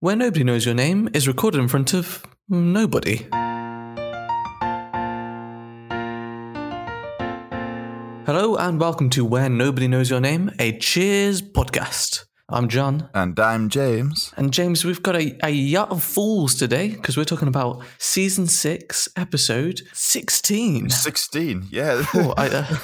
where nobody knows your name is recorded in front of nobody. Hello and welcome to Where Nobody Knows Your Name, a Cheers podcast. I'm John. And I'm James. And James, we've got a, a yacht of fools today because we're talking about season six, episode 16. 16, yeah. Oh, I, uh,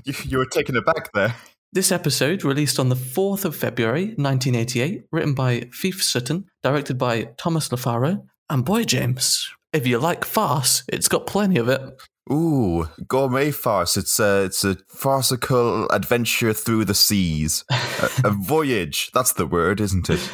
you, you were taken aback there. This episode, released on the 4th of February 1988, written by Phoef Sutton, directed by Thomas Lofaro, and boy, James, if you like farce, it's got plenty of it. Ooh, gourmet farce. It's a, it's a farcical adventure through the seas. a, a voyage. That's the word, isn't it?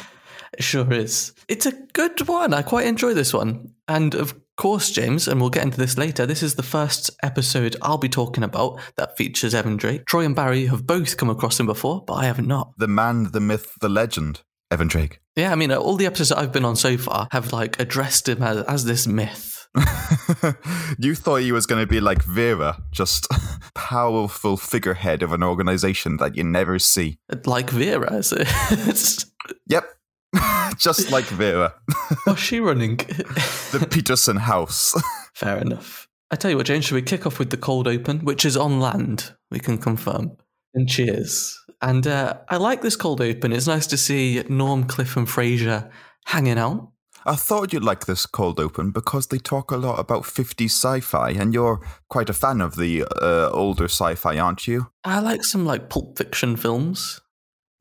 It sure is. It's a good one. I quite enjoy this one. And of course, James, and we'll get into this later, this is the first episode I'll be talking about that features Evan Drake. Troy and Barry have both come across him before, but I have not. The man, the myth, the legend, Evan Drake. Yeah, I mean, all the episodes that I've been on so far have like addressed him as, as this myth. you thought he was going to be like Vera, just powerful figurehead of an organization that you never see. Like Vera, is it? Yep. just like Vera. What's she running? the Peterson house. Fair enough. I tell you what, Jane, should we kick off with the cold open, which is on land? We can confirm. And cheers. And uh, I like this cold open. It's nice to see Norm, Cliff, and Frasier hanging out. I thought you'd like this cold open because they talk a lot about 50s sci fi, and you're quite a fan of the uh, older sci fi, aren't you? I like some like Pulp Fiction films.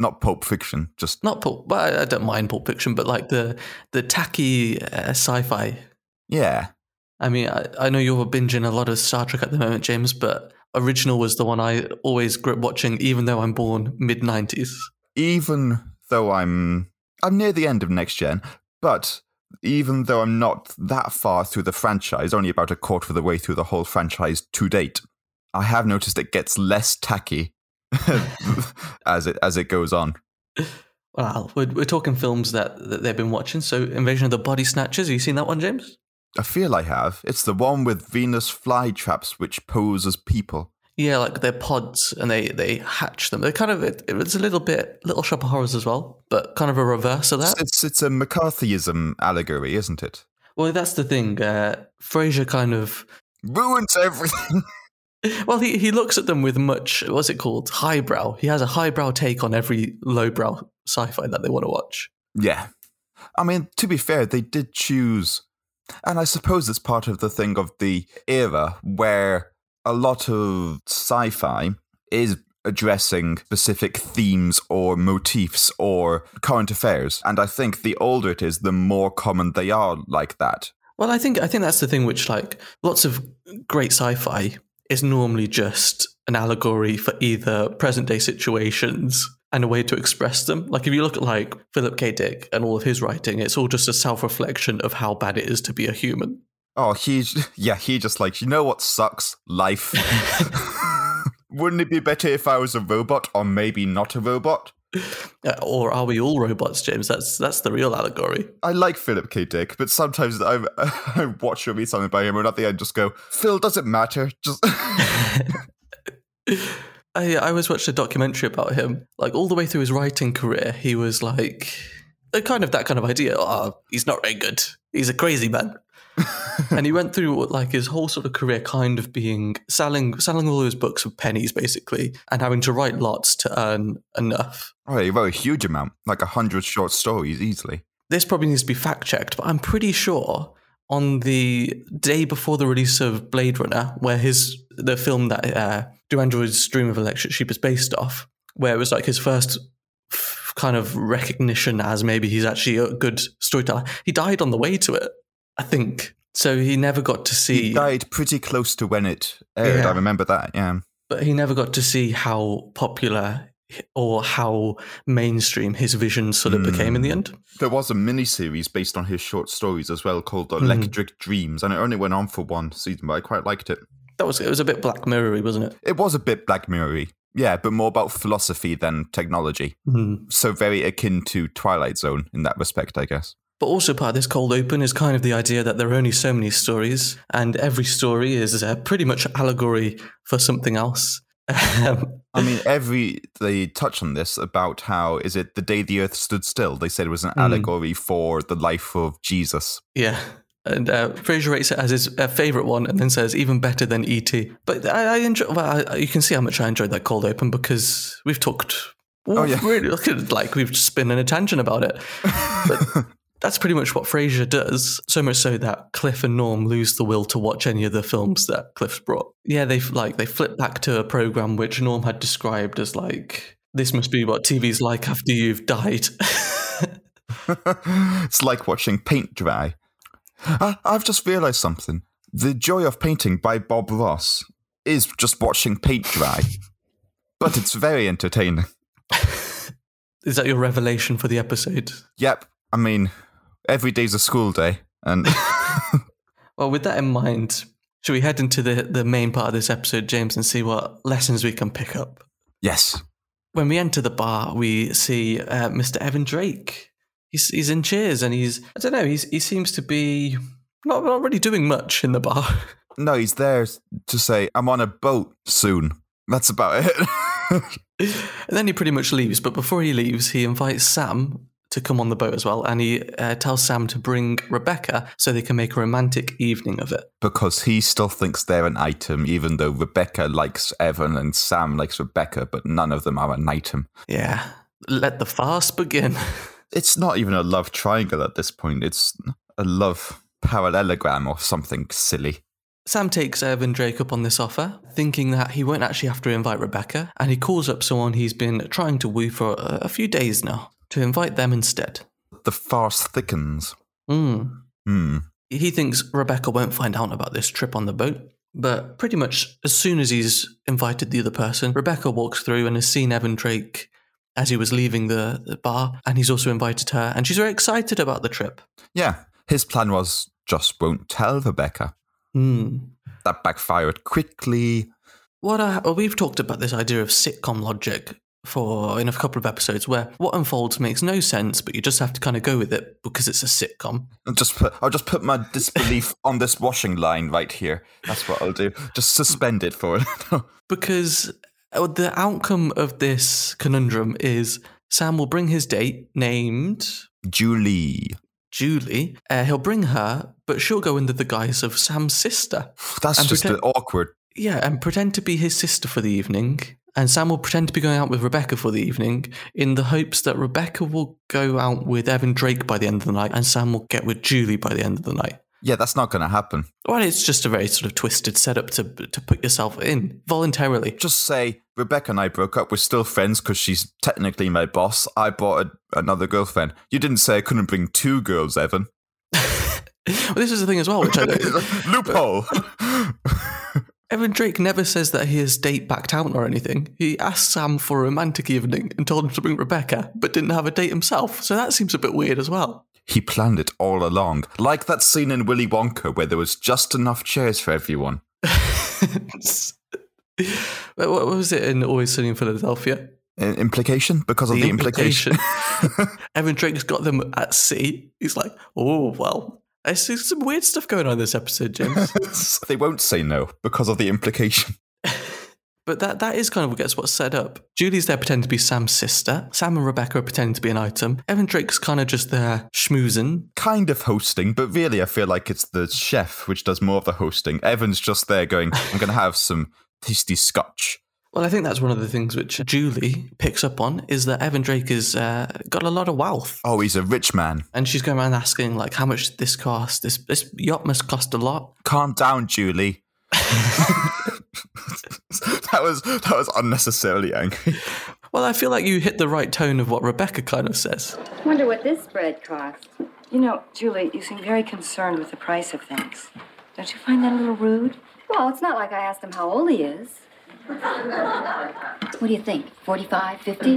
Not Pulp Fiction, just. Not Pulp, but I, I don't mind Pulp Fiction, but like the the tacky uh, sci-fi. Yeah. I mean, I, I know you're binging a lot of Star Trek at the moment, James, but original was the one I always grew up watching, even though I'm born mid '90s. Even though I'm. I'm near the end of next gen, but even though I'm not that far through the franchise, only about a quarter of the way through the whole franchise to date, I have noticed it gets less tacky as it as it goes on. Well, we're, we're talking films that, that they've been watching. So, Invasion of the Body Snatchers. Have you seen that one, James? I feel I have. It's the one with Venus flytraps which pose as people. Yeah, like they're pods and they they hatch them. They're kind of it, it's a little bit Little Shop of Horrors as well, but kind of a reverse of that. It's it's a McCarthyism allegory, isn't it? Well, that's the thing. Uh, Frasier kind of Ruins everything. well, he he looks at them with much what's it called highbrow. He has a highbrow take on every lowbrow sci-fi that they want to watch. yeah. I mean, to be fair, they did choose and I suppose it's part of the thing of the era where a lot of sci-fi is addressing specific themes or motifs or current affairs. And I think the older it is, the more common they are like that. Well, I think I think that's the thing which like lots of great sci-fi is normally just an allegory for either present day situations and a way to express them. Like if you look at like Philip K. Dick and all of his writing, it's all just a self-reflection of how bad it is to be a human. Oh, he, yeah, he just like, you know what sucks? Life. Wouldn't it be better if I was a robot or maybe not a robot? Or are we all robots, James? That's that's the real allegory. I like Philip K. Dick, but sometimes I, I watch or read something by him and at the end just go, Phil, does it matter? Just. I I always watched a documentary about him. Like all the way through his writing career, he was like uh, kind of that kind of idea. Oh, he's not very good. He's a crazy man. and he went through like his whole sort of career kind of being selling selling all his books for pennies basically and having to write lots to earn enough. oh, he wrote a huge amount, like a hundred short stories easily. This probably needs to be fact checked, but I'm pretty sure on the day before the release of Blade Runner, where his the film that uh, Do Androids Dream of Electric Sheep is based off, where it was like his first kind of recognition as maybe he's actually a good storyteller. He died on the way to it, I think. So he never got to see, He died pretty close to when it aired. Yeah. I remember that, yeah. but he never got to see how popular or how mainstream his vision sort of became in the end. There was a miniseries based on his short stories as well called Hmm. Electric Dreams, and it only went on for one season, but I quite liked it. That was it was a bit Black Mirror-y, wasn't it? It was a bit Black Mirror yeah, but more about philosophy than technology. Hmm. So very akin to Twilight Zone in that respect, I guess. But also part of this cold open is kind of the idea that there are only so many stories, and every story is uh, pretty much allegory for something else. Um, I mean, every they touch on this about how is it the day the earth stood still? They said it was an Mm. allegory for the life of Jesus. yeah. And uh, Frasier rates it as his uh, favorite one, and then says even better than ET. But I, I enjoy. Well, I, you can see how much I enjoyed that cold open because we've talked. Oh, yeah. really look at it like we've just been in a tangent about it. But that's pretty much what Frasier does. So much so that Cliff and Norm lose the will to watch any of the films that Cliff's brought. Yeah, they like they flip back to a program which Norm had described as like this must be what TV's like after you've died. it's like watching paint dry. I, I've just realized something. The joy of painting by Bob Ross is just watching paint dry, but it's very entertaining. Is that your revelation for the episode? Yep. I mean, every day's a school day, and Well, with that in mind, should we head into the, the main part of this episode, James, and see what lessons we can pick up? yes, When we enter the bar, we see uh, Mr. Evan Drake. He's, he's in cheers and he's, I don't know, he's, he seems to be not, not really doing much in the bar. no, he's there to say, "I'm on a boat soon." That's about it. and then he pretty much leaves. But before he leaves, he invites Sam to come on the boat as well. And he uh, tells Sam to bring Rebecca so they can make a romantic evening of it. because he still thinks they're an item, even though Rebecca likes Evan and Sam likes Rebecca, but none of them are an item. Yeah. Let the farce begin. It's not even a love triangle at this point. It's a love parallelogram or something silly. Sam takes Evan Drake up on this offer, thinking that he won't actually have to invite Rebecca, and he calls up someone he's been trying to woo for a, a few days now to invite them instead. The farce thickens. Mm. Hmm. He thinks Rebecca won't find out about this trip on the boat, but pretty much as soon as he's invited the other person, Rebecca walks through and has seen Evan Drake as he was leaving the, the bar, and he's also invited her, and she's very excited about the trip. Yeah, his plan was just won't tell Rebecca. Hmm. That backfired quickly. What I, well, we've talked about this idea of sitcom logic for in a couple of episodes where what unfolds makes no sense, but you just have to kind of go with it because it's a sitcom. I'll just put I'll just put my disbelief on this washing line right here. That's what I'll do. Just suspend it for it. Because uh, the outcome of this conundrum is Sam will bring his date named Julie. Julie. Uh, he'll bring her, but she'll go under the guise of Sam's sister. That's just pretend- awkward. Yeah, and pretend to be his sister for the evening. And Sam will pretend to be going out with Rebecca for the evening in the hopes that Rebecca will go out with Evan Drake by the end of the night and Sam will get with Julie by the end of the night. Yeah, that's not going to happen. Well, it's just a very sort of twisted setup to to put yourself in voluntarily. Just say Rebecca and I broke up. We're still friends because she's technically my boss. I bought a, another girlfriend. You didn't say I couldn't bring two girls, Evan. Well, this is the thing as well, which I. Loophole. Evan Drake never says that his date backed out or anything. He asked Sam for a romantic evening and told him to bring Rebecca, but didn't have a date himself. So that seems a bit weird as well. he planned it all along, like that scene in Willy Wonka where there was just enough chairs for everyone. What was it in Always Sunny in Philadelphia? Implication because of the, implication. Evan Drake's got them at sea. He's like, oh well. There's there's some weird stuff going on in this episode, James. they won't say no because of the implication. but that that is kind of what gets what's set up. Julie's there pretending to be Sam's sister. Sam and Rebecca are pretending to be an item. Evan Drake's kind of just there schmoozing. Kind of hosting, but really I feel like it's the chef which does more of the hosting. Evan's just there going, I'm going to have some tasty scotch. Well, I think that's one of the things which Julie picks up on is that Evan Drake has uh, got a lot of wealth. Oh, he's a rich man. And she's going around asking, like, how much did this cost? This this yacht must cost a lot. Calm down, Julie. that was that was unnecessarily angry. Well, I feel like you hit the right tone of what Rebecca kind of says. Wonder what this spread cost. You know, Julie, you seem very concerned with the price of things. Don't you find that a little rude? Well, it's not like I asked him how old he is. What do you think? 45, 50?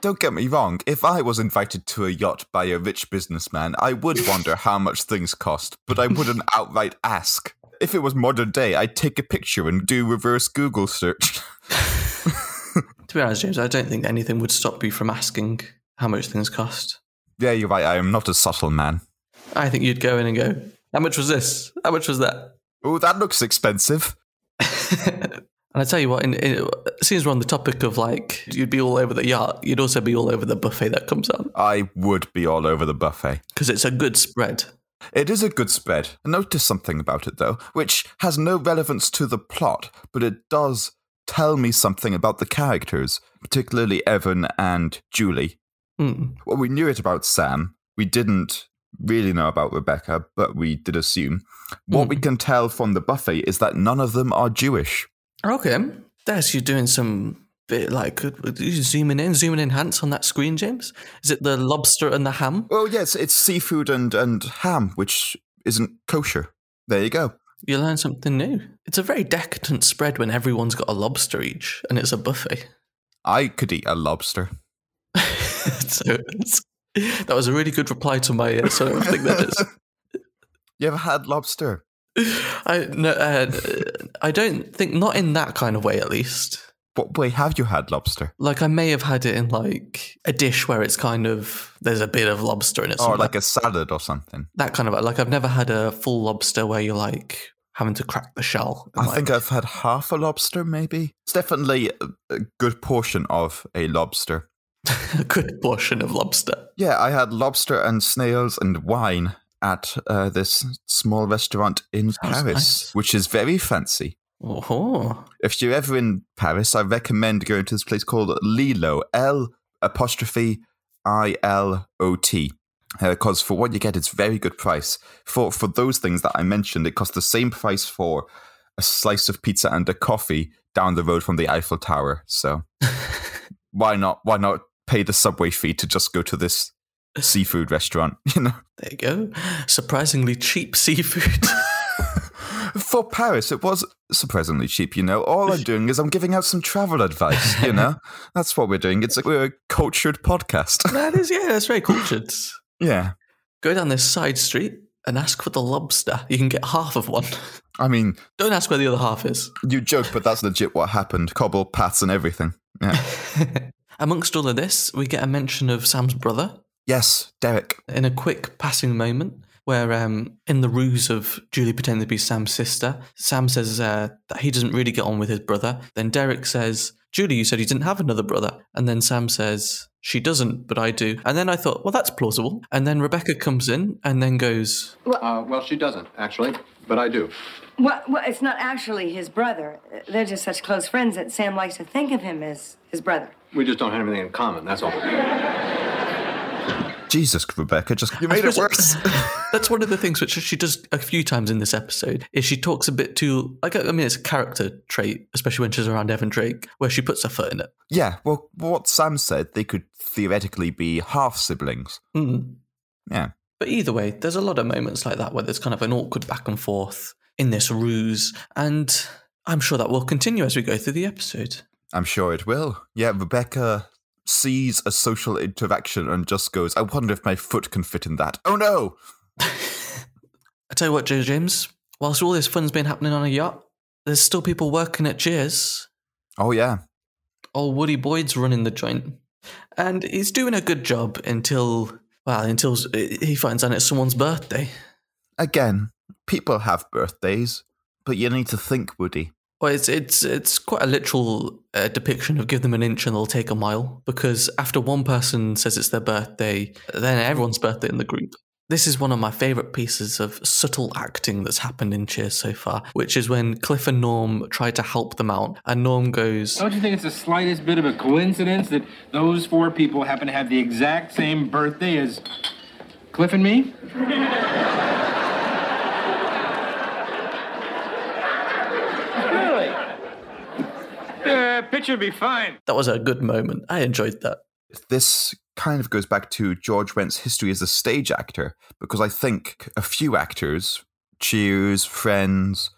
Don't get me wrong, if I was invited to a yacht by a rich businessman, I would wonder how much things cost, but I wouldn't outright ask. If it was modern day, I'd take a picture and do reverse Google search. To be honest, James, I don't think anything would stop you from asking how much things cost. yeah, you're right, I am not a subtle man. I think you'd go in and go, how much was this? How much was that? Oh, that looks expensive. and I tell you what, in, in, since we're on the topic of like, you'd be all over the yacht, you'd also be all over the buffet that comes on I would be all over the buffet. because it's a good spread. It is a good spread. I noticed something about it, though, which has no relevance to the plot, but it does tell me something about the characters, particularly Evan and Julie. Hmm. Well, we knew it about Sam. We didn't really know about Rebecca, but we did assume. What we hmm. can tell from the buffet is that none of them are Jewish. Okay, there's you doing some bit like you zooming in, zooming in, hands on that screen, James. Is it the lobster and the ham? Oh, yes, it's seafood and, and ham, which isn't kosher. There you go. You learn something new. It's a very decadent spread when everyone's got a lobster each, and it's a buffet. I could eat a lobster. so it's, that was a really good reply to my uh, sort of thing. That is. You ever had lobster? I no, uh, I don't think not in that kind of way. At least, What way have you had lobster? like I may have had it in like a dish where it's kind of there's a bit of lobster in it. Or like a salad or something? that kind of like I've never had a full lobster where you're like having to crack the shell. I think I've had half a lobster, maybe. It's definitely a good portion of a lobster. a good portion of lobster. Yeah, I had lobster and snails and wine at uh, this small restaurant in Sounds Paris, nice. which is very fancy. Oh, If you're ever in Paris, I recommend going to this place called Lilo, L apostrophe I L O T. Because for what you get, it's very good price. For for those things that I mentioned, it costs the same price for a slice of pizza and a coffee down the road from the Eiffel Tower. So why not? Why not pay the subway fee to just go to this seafood restaurant? You know. there you go. Surprisingly cheap seafood. For Paris, it was surprisingly cheap, you know. All I'm doing is I'm giving out some travel advice, you know. That's what we're doing. It's like we're a cultured podcast. that is, yeah, that's very cultured. yeah. Go down this side street and ask for the lobster. You can get half of one. I mean, Don't ask where the other half is. you joke, but that's legit what happened. Cobble, paths, and everything. Yeah. Amongst all of this, we get a mention of Sam's brother yes, Derek. in a quick passing moment where, um, in the ruse of Julie pretending to be Sam's sister, Sam says uh, that he doesn't really get on with his brother. Then Derek says, Julie, you said you didn't have another brother. And then Sam says, she doesn't, but I do. And then I thought, well, that's plausible. And then Rebecca comes in and then goes, Uh, well, she doesn't, actually, but I do. Well, well, it's not actually his brother. They're just such close friends that Sam likes to think of him as his brother. We just don't have anything in common, that's all. Jesus, Rebecca, just you made it worse. That's one of the things which she does a few times in this episode. Is she talks a bit too like I mean it's a character trait, especially when she's around Evan Drake, where she puts her foot in it. yeah, well, what Sam said, they could theoretically be half siblings. Mm. Yeah. But either way, there's a lot of moments like that where there's kind of an awkward back and forth in this ruse, and I'm sure that will continue as we go through the episode. I'm sure it will. Yeah, Rebecca sees a social interaction and just goes, I wonder if my foot can fit in that. Oh no! I tell you what, Joe James, whilst all this fun's been happening on a yacht, there's still people working at Cheers. Oh yeah. Old Woody Boyd's running the joint, and he's doing a good job until well, until he finds out it's someone's birthday. Again, people have birthdays, but you need to think, Woody. Well, it's it's it's quite a literal uh, depiction of give them an inch and they'll take a mile. Because after one person says it's their birthday, then everyone's birthday in the group. This is one of my favourite pieces of subtle acting that's happened in Cheers so far, which is when Cliff and Norm try to help them out, and Norm goes, Don't you think it's the slightest bit of a coincidence that those four people happen to have the exact same birthday as Cliff and me? Picture would be fine. "That was a good moment. I enjoyed that." This kind of goes back to George Wendt's history as a stage actor, because I think a few actors, Cheers, Friends,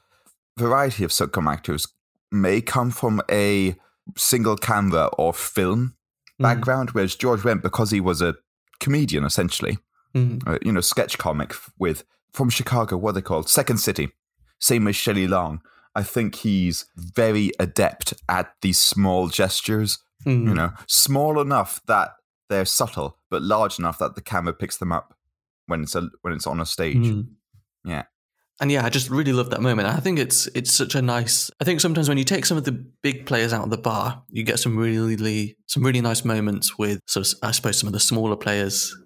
variety of sitcom actors, may come from a single camera or film background, whereas George Wendt, because he was a comedian essentially, Mm. uh, you know, sketch comic with from Chicago, what are they called? Second City. Same as Shelley Long. I think he's very adept at these small gestures. Mm. You know, small enough that they're subtle, but large enough that the camera picks them up when it's a, when it's on a stage. Mm. Yeah. And yeah, I just really love that moment. I think it's it's such a nice. I think sometimes when you take some of the big players out of the bar, you get some really some really nice moments with so I suppose some of the smaller players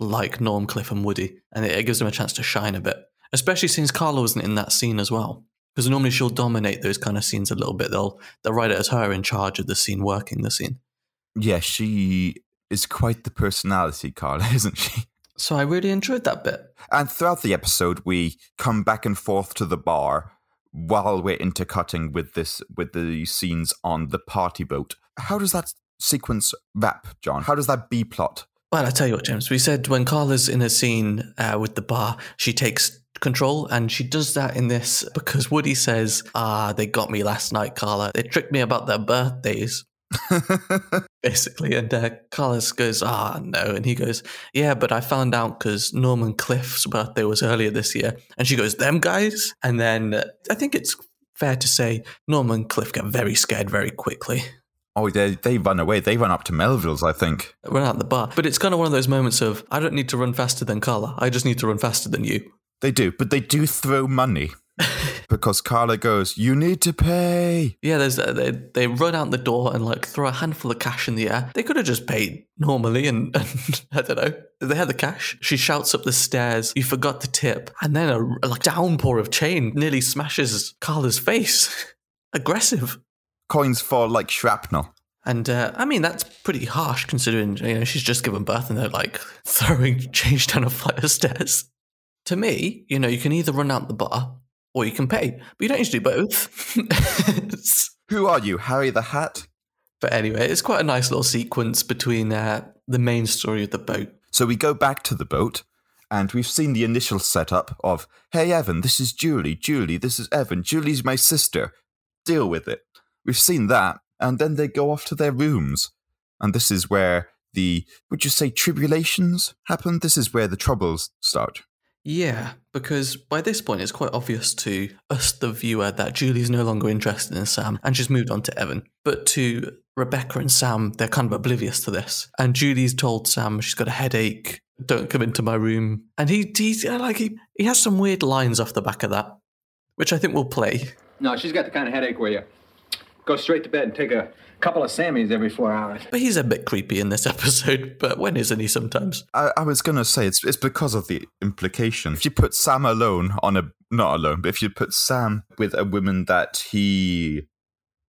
like Norm, Cliff, and Woody, and it, it gives them a chance to shine a bit. Especially since Carla wasn't in that scene as well, because normally she'll dominate those kind of scenes a little bit. They'll they'll write it as her in charge of the scene, working the scene. Yeah, she is quite the personality, Carla, isn't she? So I really enjoyed that bit. And throughout the episode, we come back and forth to the bar while we're intercutting with this with the scenes on the party boat. How does that sequence wrap, John? How does that B plot? Well, I tell you what, James. We said when Carla's in a scene uh, with the bar, she takes control, and she does that in this because Woody says, "Ah, they got me last night, Carla. They tricked me about their birthdays." basically. And uh, Carlos goes, ah, no. And he goes, yeah, but I found out because Norm and Cliff's birthday was earlier this year. And she goes, them guys? And then uh, I think it's fair to say Norm and Cliff get very scared very quickly. Oh, they, they run away. They run up to Melville's, I think. Run out the bar. But it's kind of one of those moments of, I don't need to run faster than Carla. I just need to run faster than you. They do, but they do throw money. because Carla goes, "You need to pay." Yeah, there's uh, they they run out the door and like throw a handful of cash in the air. They could have just paid normally, and, and I don't know. They had the cash. She shouts up the stairs, "You forgot the tip!" And then a, a like downpour of chain nearly smashes Carla's face. Aggressive. Coins fall like shrapnel. And uh, I mean that's pretty harsh considering you know she's just given birth and they're like throwing change down a flight of stairs. To me, you know, you can either run out the bar or you can pay, but you don't to do both. Who are you, Harry the Hat? But anyway, it's quite a nice little sequence between uh, the main story of the boat. So we go back to the boat, and we've seen the initial setup of, hey, Evan, this is Julie. Julie, this is Evan. Julie's my sister. Deal with it. We've seen that, and then they go off to their rooms. And this is where the, would you say, tribulations happen? This is where the troubles start. Yeah, because by this point it's quite obvious to us, the viewer, that Julie's no longer interested in Sam and she's moved on to Evan. But to Rebecca and Sam, they're kind of oblivious to this. And Julie's told Sam she's got a headache, don't come into my room. And he, he's like, he, he has some weird lines off the back of that, which I think we'll play. No, she's got the kind of headache where you go straight to bed and take a couple of Sammys every four hours. But he's a bit creepy in this episode, but when isn't he sometimes? I, I was going to say it's, it's because of the implication. If you put Sam alone on a, not alone, but if you put Sam with a woman that he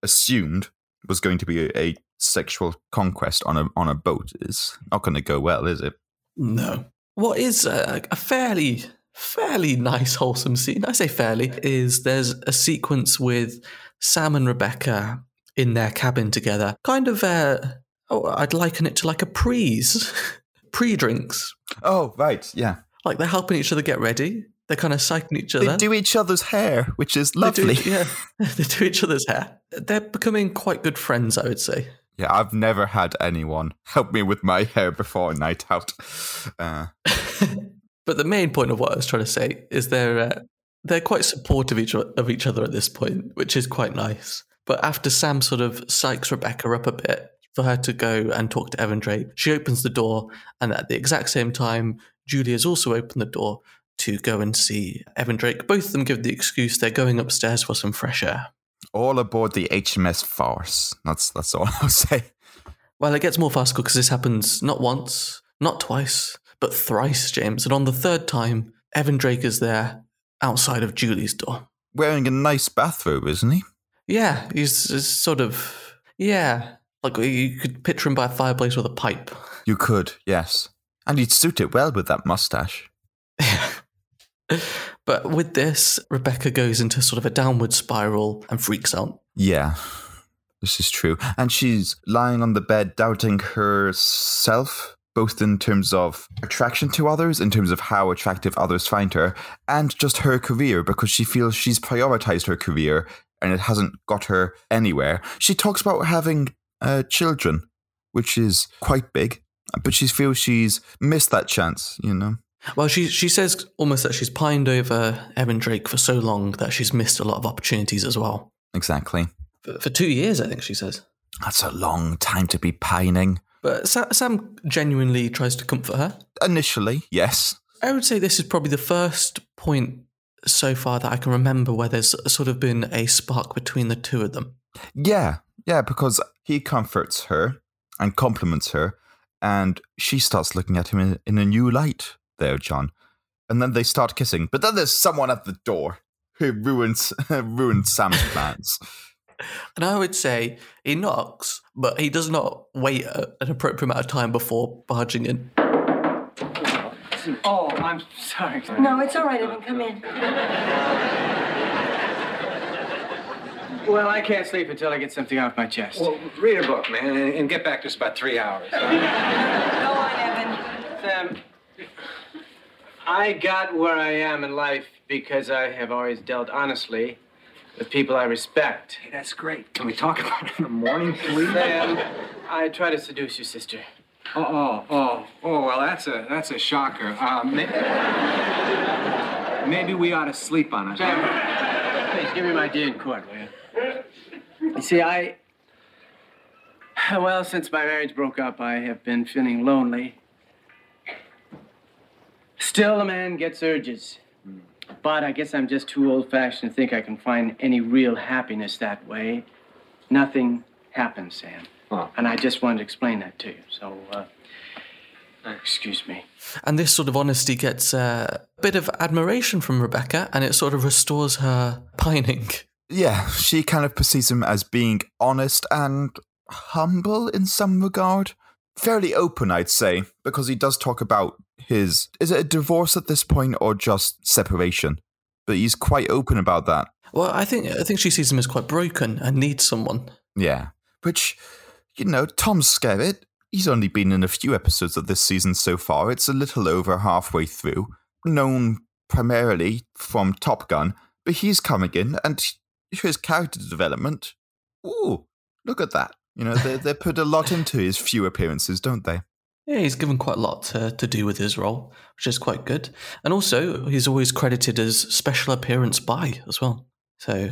assumed was going to be a, a sexual conquest on a, on a boat, is not going to go well, is it? No. What is a, a fairly fairly nice wholesome scene i say fairly is there's a sequence with sam and rebecca in their cabin together. Kind of, uh, oh, I'd liken it to like a prees, pre drinks. Oh, right, yeah. Like they're helping each other get ready. They're kind of psyching each other. They do each other's hair, which is lovely. They do, yeah, they do each other's hair. They're becoming quite good friends, I would say. Yeah, I've never had anyone help me with my hair before a night out. Uh. but the main point of what I was trying to say is they're uh, they're quite supportive each of each other at this point, which is quite nice. But after Sam sort of psychs Rebecca up a bit for her to go and talk to Evan Drake, she opens the door, and at the exact same time, Julie has also opened the door to go and see Evan Drake. Both of them give the excuse they're going upstairs for some fresh air. All aboard the HMS Farce. That's that's all I'll say. Well, it gets more farcical because this happens not once, not twice, but thrice, James. And on the third time, Evan Drake is there outside of Julie's door. Wearing a nice bathrobe, isn't he? Yeah, he's, he's sort of yeah, like you could picture him by a fireplace with a pipe. You could, yes, and he'd suit it well with that mustache. Yeah. But with this, Rebecca goes into sort of a downward spiral and freaks out. Yeah, this is true. And she's lying on the bed, doubting herself, both in terms of attraction to others, in terms of how attractive others find her, and just her career, because she feels she's prioritized her career and it hasn't got her anywhere. She talks about having uh, children, which is quite big, but she feels she's missed that chance, you know? Well, she she says almost that she's pined over Evan Drake for so long that she's missed a lot of opportunities as well. Exactly. For, for two years, I think she says. That's a long time to be pining. But Sam genuinely tries to comfort her. Initially, yes. I would say this is probably the first point so far that I can remember where there's sort of been a spark between the two of them. Yeah, yeah, because he comforts her and compliments her, and she starts looking at him in, in a new light there, John. And then they start kissing, but then there's someone at the door who ruins ruins Sam's plans. And I would say he knocks, but he does not wait a- an appropriate amount of time before barging in. Oh, I'm sorry. No, it's all right, Evan. Come in. Well, I can't sleep until I get something off my chest. Well, read a book, man, and, and get back to us about three hours. Go on, Evan. Sam, I got where I am in life because I have always dealt honestly with people I respect. Hey, that's great. Can we talk about it in the morning, please? Sam, I try to seduce your sister. Oh, oh, oh, oh. Well, that's a that's a shocker. Uh, may- maybe we ought to sleep on it. Sam, please give me my day in court, will you? You see, I. Well, since my marriage broke up, I have been feeling lonely. Still, a man gets urges. But I guess I'm just too old fashioned to think I can find any real happiness that way. Nothing happens, Sam. Oh. And I just wanted to explain that to you. So, uh, excuse me. And this sort of honesty gets uh, a bit of admiration from Rebecca, and it sort of restores her pining. Yeah, she kind of perceives him as being honest and humble in some regard. Fairly open, I'd say, because he does talk about his. Is it a divorce at this point or just separation? But he's quite open about that. Well, I think I think she sees him as quite broken and needs someone. Yeah. Which, you know, Tom Skerritt, he's only been in a few episodes of this season so far. It's a little over halfway through. Known primarily from Top Gun, but he's coming in and his character development. Ooh, look at that. You know, they, they put a lot into his few appearances, don't they? Yeah, he's given quite a lot to, to do with his role, which is quite good. And also, he's always credited as special appearance by as well. So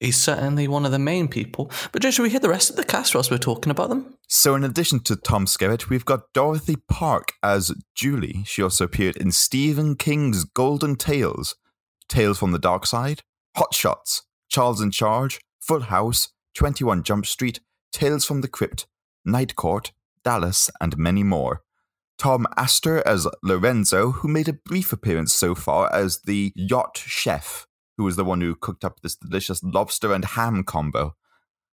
he's certainly one of the main people. But Joe, should we hear the rest of the cast whilst we're talking about them? So, in addition to Tom Skerritt, we've got Dorothy Parke as Julie. She also appeared in Stephen King's Golden Tales, Tales from the Dark Side, Hot Shots, Charles in Charge, Full House, 21 Jump Street, Tales from the Crypt, Night Court, Dallas, and many more. Tom Astor as Lorenzo, who made a brief appearance so far as the yacht chef, who was the one who cooked up this delicious lobster and ham combo.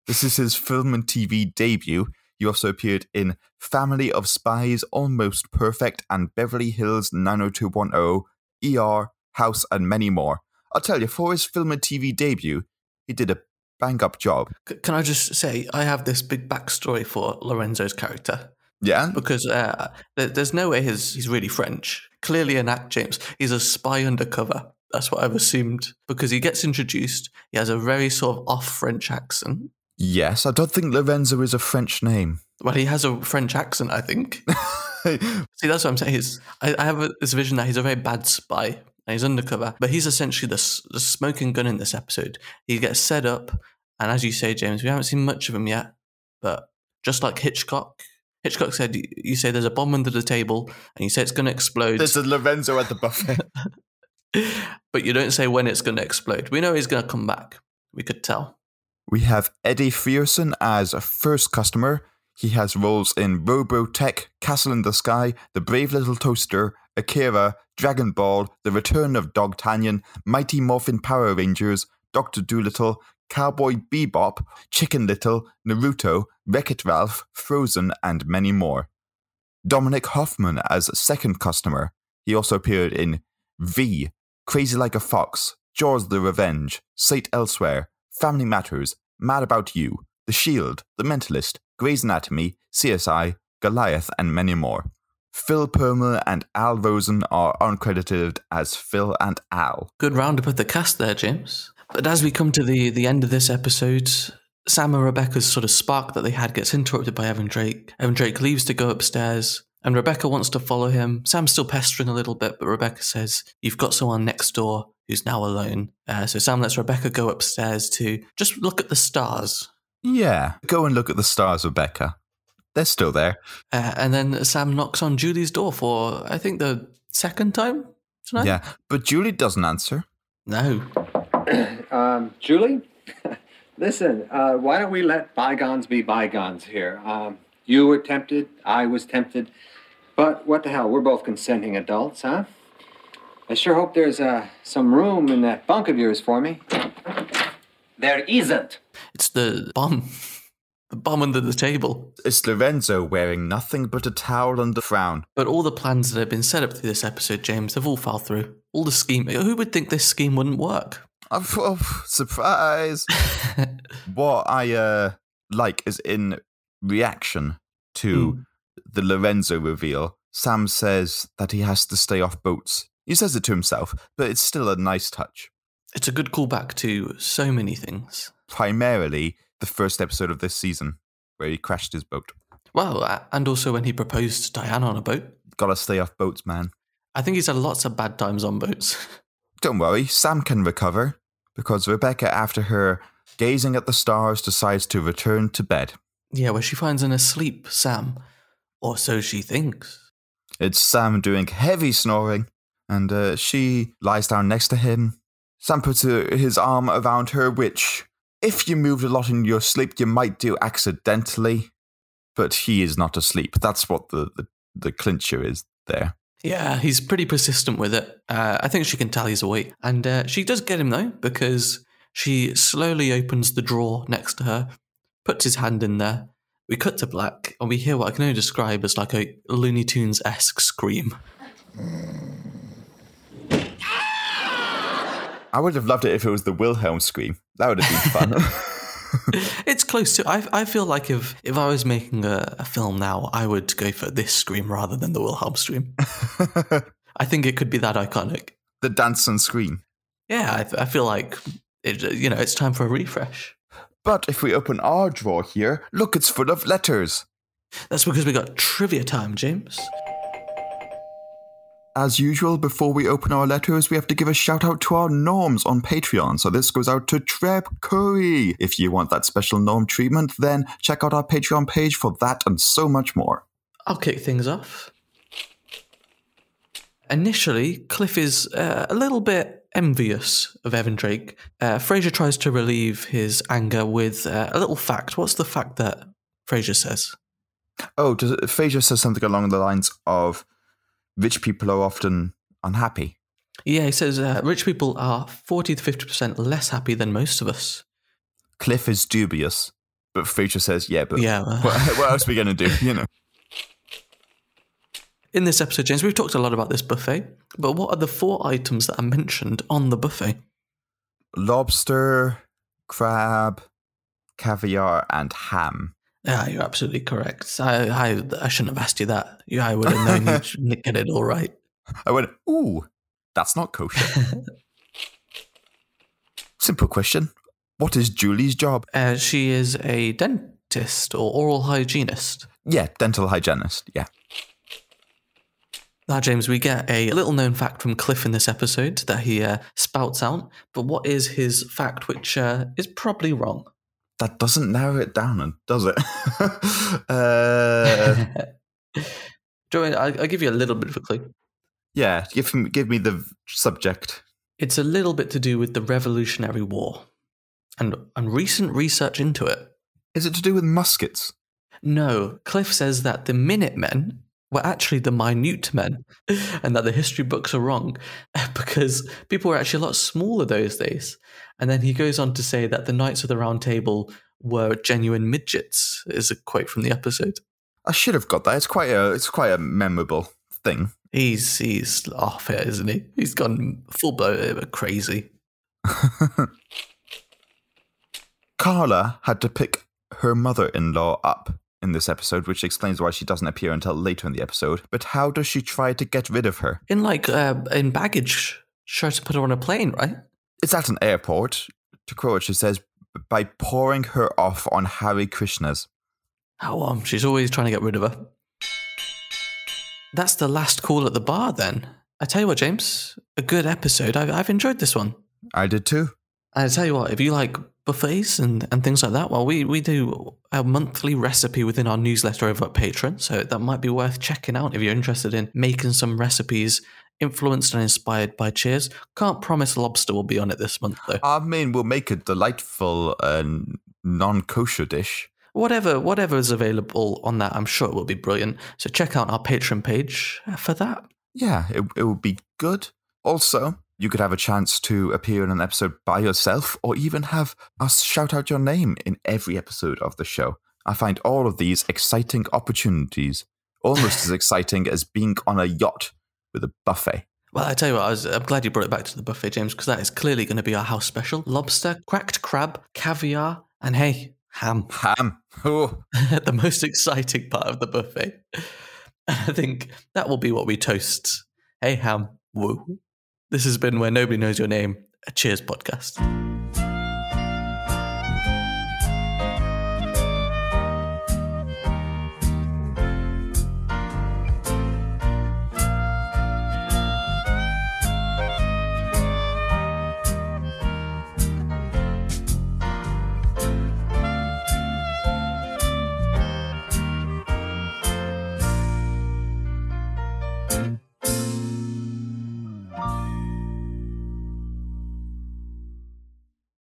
This is his film and TV debut. He also appeared in Family of Spies, Almost Perfect, and Beverly Hills 90210, ER, House, and many more. I'll tell you, for his film and TV debut, he did a bang up job. Can I just say, I have this big backstory for Lorenzo's character. Yeah? Because uh, there's no way he's, he's really French. Clearly an act, James. He's a spy undercover. That's what I've assumed. Because he gets introduced, he has a very sort of off French accent. Yes, I don't think Lorenzo is a French name. Well, he has a French accent, I think. See, that's what I'm saying. He's, I, I have a, this vision that he's a very bad spy and he's undercover, but he's essentially the, the smoking gun in this episode. He gets set up, and as you say, James, we haven't seen much of him yet, but just like Hitchcock, Hitchcock said, you- you say there's a bomb under the table and you say it's going to explode, There's a Lorenzo at the buffet. but you don't say when it's going to explode. We know he's going to come back. We could tell. We have Eddie Frierson as a first customer. He has roles in Robotech, Castle in the Sky, The Brave Little Toaster, Akira, Dragon Ball, The Return of Dog Dogtanian, Mighty Morphin Power Rangers, Doctor Dolittle, Cowboy Bebop, Chicken Little, Naruto, Wreck It Ralph, Frozen, and many more. Dominic Hoffman as second customer. He also appeared in V, Crazy Like a Fox, Jaws the Revenge, St. Elsewhere, Family Matters, Mad About You, The Shield, The Mentalist, Grey's Anatomy, CSI, Goliath, and many more. Phil Perlman and Al Rosen are uncredited as Phil and Al. Good roundup of the cast there, James. But as we come to the, the end of this episode, Sam and Rebecca's sort of spark that they had gets interrupted by Evan Drake. Evan Drake leaves to go upstairs, and Rebecca wants to follow him. Sam's still pestering a little bit, but Rebecca says, You've got someone next door who's now alone. Uh, so Sam lets Rebecca go upstairs to just look at the stars. Yeah, go and look at the stars, Rebecca. They're still there. Uh, and then Sam knocks on Julie's door for, I think, the second time tonight. Yeah, but Julie doesn't answer. No. Um, Julie, listen, uh, why don't we let bygones be bygones here? Um, you were tempted, I was tempted, but what the hell? We're both consenting adults, huh? I sure hope there's uh, some room in that bunk of yours for me. There isn't. It's the bomb. The bomb under the table. It's Lorenzo wearing nothing but a towel and a frown. But all the plans that have been set up through this episode, James, they've all fell through. All the scheme. Who would think this scheme wouldn't work? Oh, oh, surprise! what I uh, like is in reaction to the Lorenzo reveal, Sam says that he has to stay off boats. He says it to himself, but it's still a nice touch. It's a good callback to so many things. Primarily the first episode of this season, where he crashed his boat. Well, and also when he proposed to Diane on a boat. Gotta stay off boats, man. I think he's had lots of bad times on boats. Don't worry, Sam can recover, because Rebecca, after her gazing at the stars, decides to return to bed. yeah, where she finds an asleep Sam. Or so she thinks. It's Sam doing heavy snoring, and uh, she lies down next to him. Sam puts uh, his arm around her, which, if you moved a lot in your sleep, you might do accidentally. But he is not asleep. That's what the, the, the clincher is there. Yeah, he's pretty persistent with it. Uh, I think she can tell he's awake. And uh, she does get him, though, because she slowly opens the drawer next to her, puts his hand in there. We cut to black, and we hear what I can only describe as like a Looney Tunes esque scream. I would have loved it if it was the Wilhelm scream. That would have been fun. It's close to. I, I feel like if, if I was making a, a film now, I would go for this scream rather than the Wilhelm scream. I think it could be that iconic. the dance and scream. Yeah, I, I feel like it, you know it's time for a refresh. But if we open our drawer here, look, it's full of letters. That's because we got trivia time, James. As usual, before we open our letters, we have to give a shout out to our norms on Patreon. So this goes out to Treb Curry. If you want that special norm treatment, then check out our Patreon page for that and so much more. I'll kick things off. Initially, Cliff is uh, a little bit envious of Evan Drake. Uh, Frasier tries to relieve his anger with uh, a little fact. What's the fact that Frasier says? Oh, does it, Frasier says something along the lines of rich people are often unhappy. Yeah, he says uh, rich people are 40 to 50% less happy than most of us. Cliff is dubious, but Fraser says, yeah, but Yeah. what, what else are we going to do? You know. In this episode, James, we've talked a lot about this buffet, but what are the four items that are mentioned on the buffet? Lobster, crab, caviar, and ham. Yeah, you're absolutely correct. I, I, I shouldn't have asked you that. Yeah, I would have known you'd get it all right. I went, ooh, that's not kosher. Simple question. What is Julie's job? Uh, she is a dentist or oral hygienist. Yeah, dental hygienist. Yeah. Now, James, we get a little known fact from Cliff in this episode that he uh, spouts out. But what is his fact, which uh, is probably wrong? That doesn't narrow it down, does it? uh, Joey, I'll, I'll give you a little bit of a clue. yeah, give me, give me the subject. It's a little bit to do with the Revolutionary War and, and recent research into it. Is it to do with muskets? No, Cliff says that the Minutemen were actually the Minute Men and that the history books are wrong because people were actually a lot smaller those days. And then he goes on to say that the Knights of the Round Table were genuine midgets, is a quote from the episode. I should have got that. It's quite a it's quite a memorable thing. He's he's off it, isn't he? He's gone full blown crazy. Carla had to pick her mother-in-law up in this episode, which explains why she doesn't appear until later in the episode. But how does she try to get rid of her? In like uh, in baggage, try to put her on a plane, right? It's at an airport. To quote, she says, by pouring her off on Hare Krishnas. Oh, um, she's always trying to get rid of her. That's the last call at the bar, then. I tell you what, James, a good episode. I've, I've enjoyed this one. I did too. I tell you what, if you like buffets and, and things like that, well, we, we do a monthly recipe within our newsletter over at Patreon, so that might be worth checking out if you're interested in making some recipes influenced and inspired by Cheers. Can't promise lobster will be on it this month though. I mean, we'll make a delightful uh, non-kosher dish. Whatever, whatever is available on that, I'm sure it will be brilliant. So check out our Patreon page for that. Yeah, it, it would be good. Also, you could have a chance to appear in an episode by yourself or even have us shout out your name in every episode of the show. I find all of these exciting opportunities almost as exciting as being on a yacht with a buffet. Well, I tell you what, I was, I'm glad you brought it back to the buffet, James, because that is clearly going to be our house special: lobster, cracked crab, caviar, and hey, ham. Ham. Oh. the most exciting part of the buffet. I think that will be what we toast. Hey, ham. Woo. This has been Where Nobody Knows Your Name, a Cheers podcast.